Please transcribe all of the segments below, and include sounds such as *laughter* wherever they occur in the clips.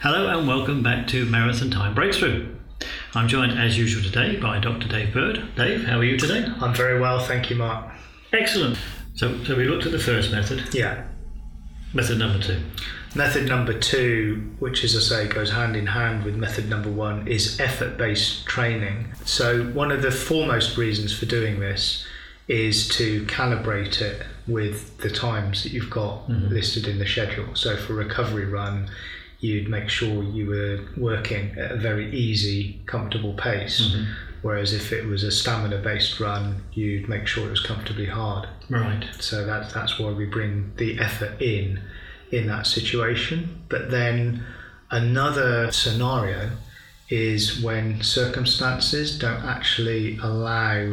Hello and welcome back to Marathon Time Breakthrough. I'm joined as usual today by Dr. Dave Bird. Dave, how are you today? I'm very well, thank you, Mark. Excellent. So, so we looked at the first method. Yeah. Method number two. Method number two, which as I say goes hand in hand with method number one, is effort based training. So, one of the foremost reasons for doing this is to calibrate it with the times that you've got mm-hmm. listed in the schedule. So, for recovery run, you'd make sure you were working at a very easy, comfortable pace. Mm-hmm. Whereas if it was a stamina based run, you'd make sure it was comfortably hard. Right. So that's that's why we bring the effort in in that situation. But then another scenario is when circumstances don't actually allow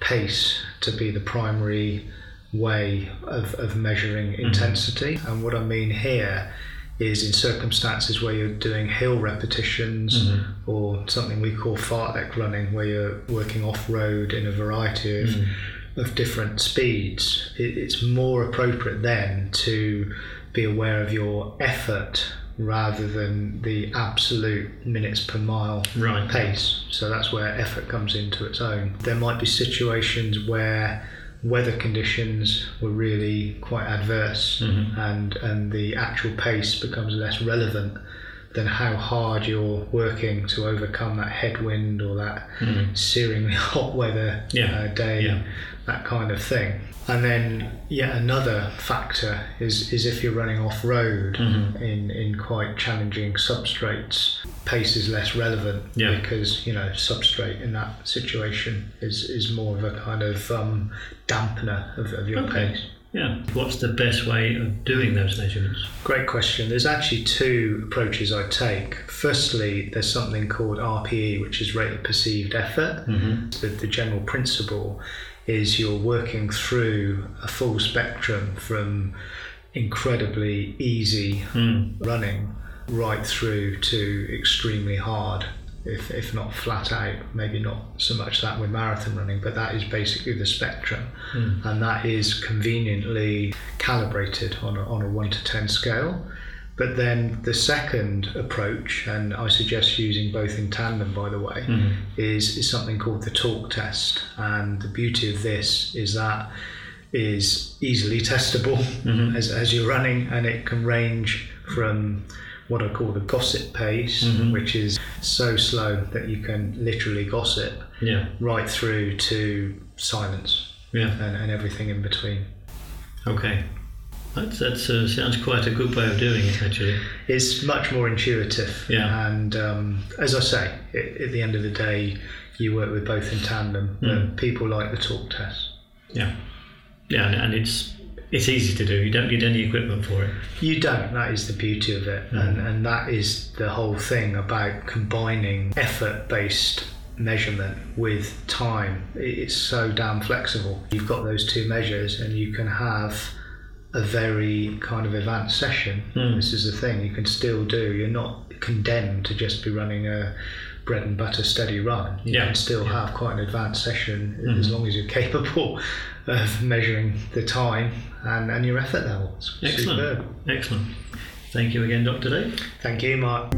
pace to be the primary way of, of measuring mm-hmm. intensity. And what I mean here is in circumstances where you're doing hill repetitions mm-hmm. or something we call fartlek running, where you're working off road in a variety of, mm. of different speeds. It, it's more appropriate then to be aware of your effort rather than the absolute minutes per mile right. pace. So that's where effort comes into its own. There might be situations where weather conditions were really quite adverse mm-hmm. and and the actual pace becomes less relevant than how hard you're working to overcome that headwind or that mm-hmm. searingly *laughs* hot weather yeah. uh, day yeah. that kind of thing and then yet another factor is is if you're running off road mm-hmm. in in quite challenging substrates pace is less relevant yeah. because you know substrate in that situation is is more of a kind of um, dampener of, of your okay. pace. Yeah. What's the best way of doing those measurements? Great question. There's actually two approaches I take. Firstly, there's something called RPE, which is rate of perceived effort. Mm-hmm. The, the general principle is you're working through a full spectrum from incredibly easy mm. running right through to extremely hard, if, if not flat out. Maybe not so much that with marathon running, but that is basically the spectrum. Mm. And that is conveniently calibrated on a, on a 1 to 10 scale. But then the second approach, and I suggest using both in tandem, by the way, mm-hmm. is, is something called the talk test. And the beauty of this is that is easily testable mm-hmm. as, as you're running, and it can range from what I call the gossip pace, mm-hmm. which is so slow that you can literally gossip, yeah. right through to silence, yeah. and, and everything in between. Okay. That that's, uh, sounds quite a good way of doing it, actually. It's much more intuitive. Yeah. And um, as I say, it, at the end of the day, you work with both in tandem, but mm. people like the talk test. Yeah. Yeah, and, and it's it's easy to do. You don't need any equipment for it. You don't. That is the beauty of it, mm. and and that is the whole thing about combining effort-based measurement with time. It's so damn flexible. You've got those two measures, and you can have a very kind of advanced session. Mm. This is the thing you can still do. You're not condemned to just be running a bread and butter steady run. You yeah. can still yeah. have quite an advanced session mm-hmm. as long as you're *laughs* capable of measuring the time and, and your effort levels. Excellent. Superb. Excellent. Thank you again, Dr. Dave. Thank you, Mark.